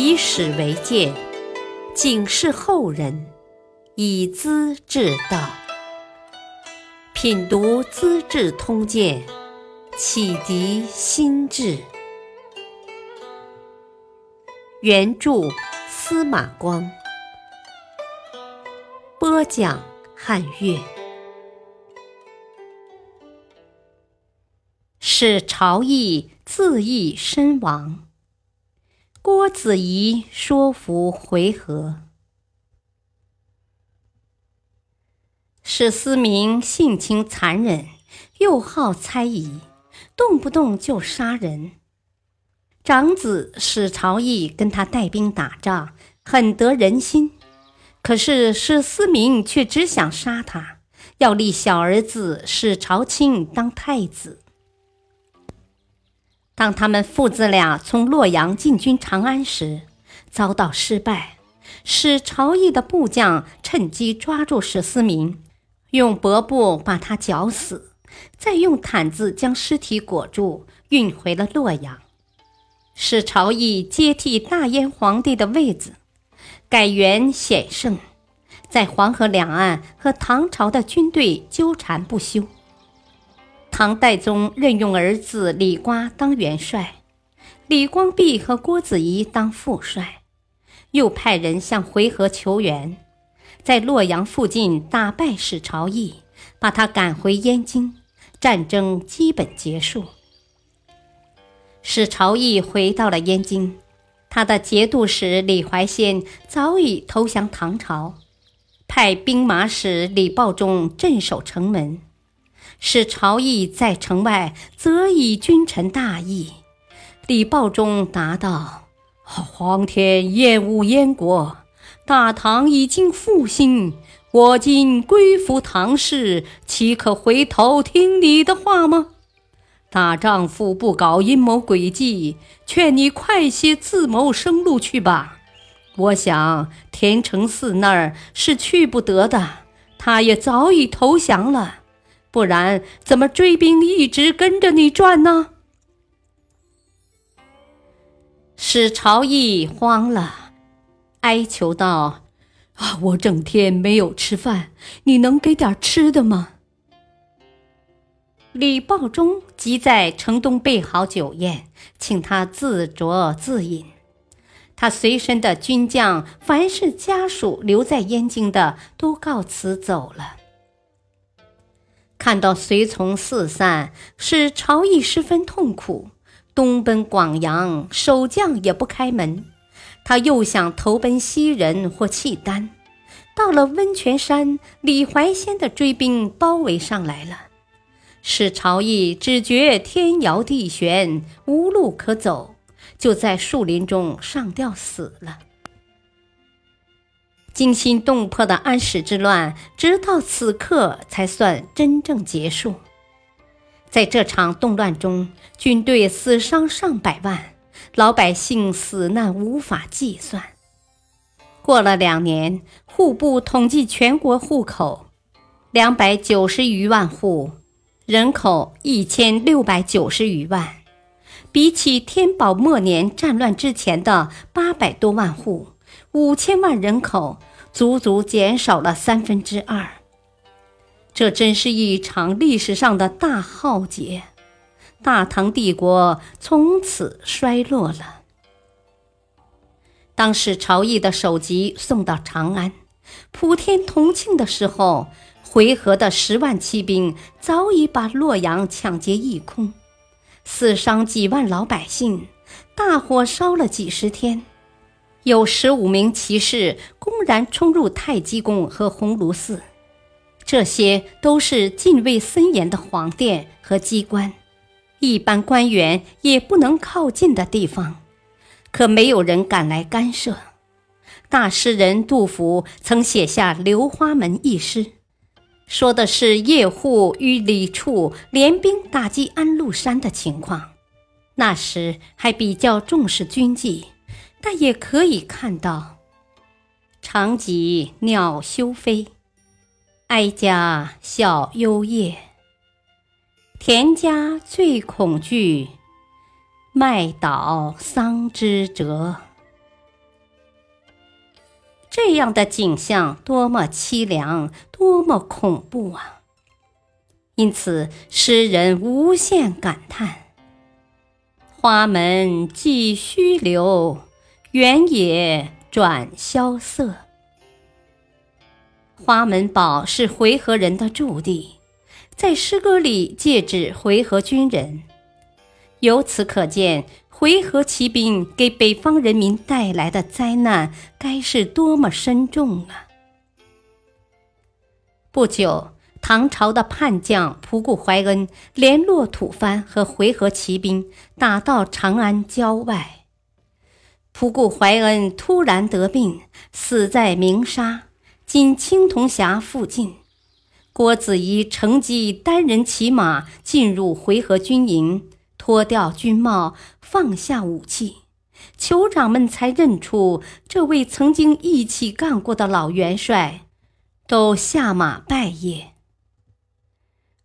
以史为鉴，警示后人，以资治道。品读《资治通鉴》，启迪心智。原著司马光，播讲汉乐。使朝议自缢身亡。郭子仪说服回纥。史思明性情残忍，又好猜疑，动不动就杀人。长子史朝义跟他带兵打仗，很得人心。可是史思明却只想杀他，要立小儿子史朝清当太子。当他们父子俩从洛阳进军长安时，遭到失败。史朝义的部将趁机抓住史思明，用薄布把他绞死，再用毯子将尸体裹住，运回了洛阳。史朝义接替大燕皇帝的位子，改元显圣，在黄河两岸和唐朝的军队纠缠不休。唐代宗任用儿子李瓜当元帅，李光弼和郭子仪当副帅，又派人向回纥求援，在洛阳附近打败史朝义，把他赶回燕京，战争基本结束。史朝义回到了燕京，他的节度使李怀仙早已投降唐朝，派兵马使李抱忠镇守城门。使朝议在城外则以君臣大义。李豹忠答道：“皇天厌恶燕国，大唐已经复兴，我今归附唐氏，岂可回头听你的话吗？”大丈夫不搞阴谋诡计，劝你快些自谋生路去吧。我想田承嗣那儿是去不得的，他也早已投降了，不然怎么追兵一直跟着你转呢？史朝义慌了，哀求道：“啊，我整天没有吃饭，你能给点吃的吗？”李抱忠即在城东备好酒宴，请他自酌自饮。他随身的军将，凡是家属留在燕京的，都告辞走了。看到随从四散，使朝义十分痛苦，东奔广阳，守将也不开门。他又想投奔西人或契丹，到了温泉山，李怀仙的追兵包围上来了。史朝义只觉天摇地旋，无路可走，就在树林中上吊死了。惊心动魄的安史之乱，直到此刻才算真正结束。在这场动乱中，军队死伤上百万，老百姓死难无法计算。过了两年，户部统计全国户口，两百九十余万户。人口一千六百九十余万，比起天宝末年战乱之前的八百多万户，五千万人口，足足减少了三分之二。这真是一场历史上的大浩劫，大唐帝国从此衰落了。当时朝议的首级送到长安，普天同庆的时候。回纥的十万骑兵早已把洛阳抢劫一空，死伤几万老百姓，大火烧了几十天，有十五名骑士公然冲入太极宫和鸿胪寺，这些都是禁卫森严的皇殿和机关，一般官员也不能靠近的地方，可没有人敢来干涉。大诗人杜甫曾写下《流花门》一诗。说的是叶护与李处联兵打击安禄山的情况。那时还比较重视军纪，但也可以看到：“长戟鸟休飞，哀家笑幽夜。田家最恐惧，麦倒桑枝折。”这样的景象多么凄凉，多么恐怖啊！因此，诗人无限感叹：“花门寄虚留，原野转萧瑟。”花门堡是回纥人的驻地，在诗歌里借指回纥军人。由此可见。回纥骑兵给北方人民带来的灾难该是多么深重啊！不久，唐朝的叛将仆固怀恩联络吐蕃和回纥骑兵，打到长安郊外。仆固怀恩突然得病，死在鸣沙（今青铜峡附近）。郭子仪乘机单人骑马进入回纥军营。脱掉军帽，放下武器，酋长们才认出这位曾经一起干过的老元帅，都下马拜谒。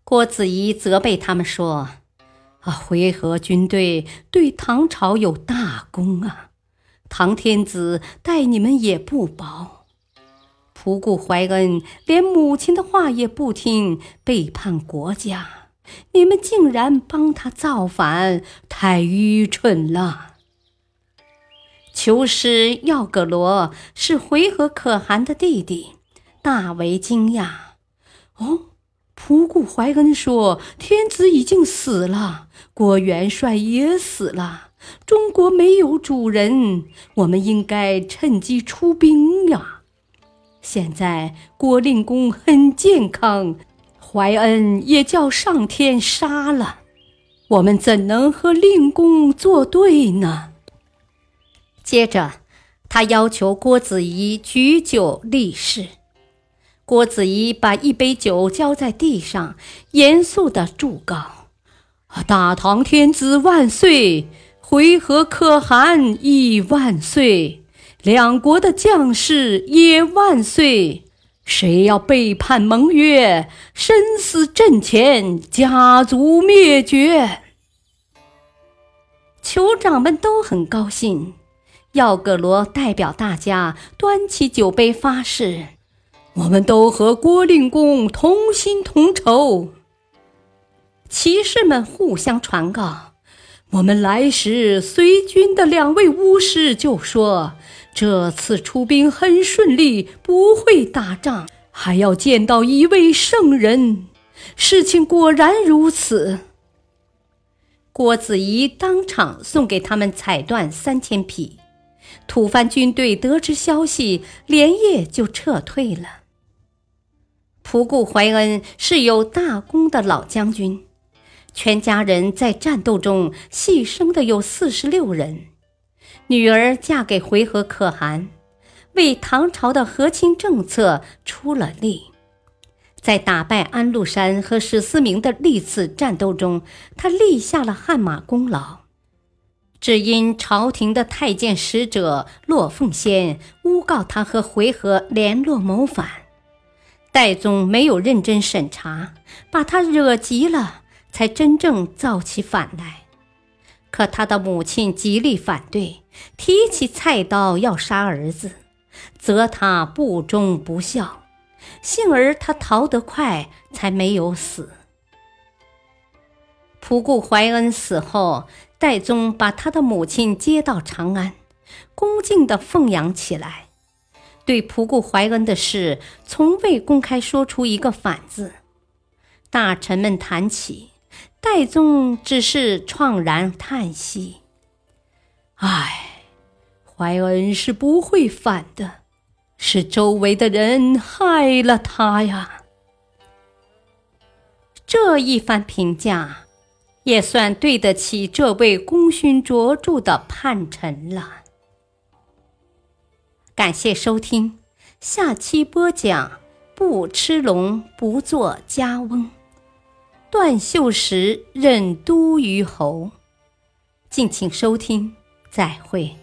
郭子仪责备他们说：“啊，回纥军队对唐朝有大功啊，唐天子待你们也不薄。仆固怀恩连母亲的话也不听，背叛国家。”你们竟然帮他造反，太愚蠢了！囚师耀葛罗是回纥可汗的弟弟，大为惊讶。哦，仆固怀恩说，天子已经死了，郭元帅也死了，中国没有主人，我们应该趁机出兵呀！现在郭令公很健康。怀恩也叫上天杀了，我们怎能和令公作对呢？接着，他要求郭子仪举酒立誓。郭子仪把一杯酒浇在地上，严肃地祝告：“大唐天子万岁！回纥可汗亦万岁！两国的将士也万岁！”谁要背叛盟约，生死阵前，家族灭绝。酋长们都很高兴。耀葛罗代表大家端起酒杯发誓：“我们都和郭令公同心同仇。”骑士们互相传告。我们来时，随军的两位巫师就说：“这次出兵很顺利，不会打仗，还要见到一位圣人。”事情果然如此。郭子仪当场送给他们彩缎三千匹。吐蕃军队得知消息，连夜就撤退了。仆固怀恩是有大功的老将军。全家人在战斗中牺牲的有四十六人，女儿嫁给回纥可汗，为唐朝的和亲政策出了力。在打败安禄山和史思明的历次战斗中，他立下了汗马功劳。只因朝廷的太监使者骆凤仙诬告他和回纥联络谋反，代宗没有认真审查，把他惹急了。才真正造起反来，可他的母亲极力反对，提起菜刀要杀儿子，责他不忠不孝。幸而他逃得快，才没有死。仆固怀恩死后，代宗把他的母亲接到长安，恭敬地奉养起来，对仆固怀恩的事，从未公开说出一个反字。大臣们谈起。戴宗只是怆然叹息：“唉，怀恩是不会反的，是周围的人害了他呀。”这一番评价，也算对得起这位功勋卓著的叛臣了。感谢收听，下期播讲：不吃龙，不做家翁。段秀实任都虞侯，敬请收听，再会。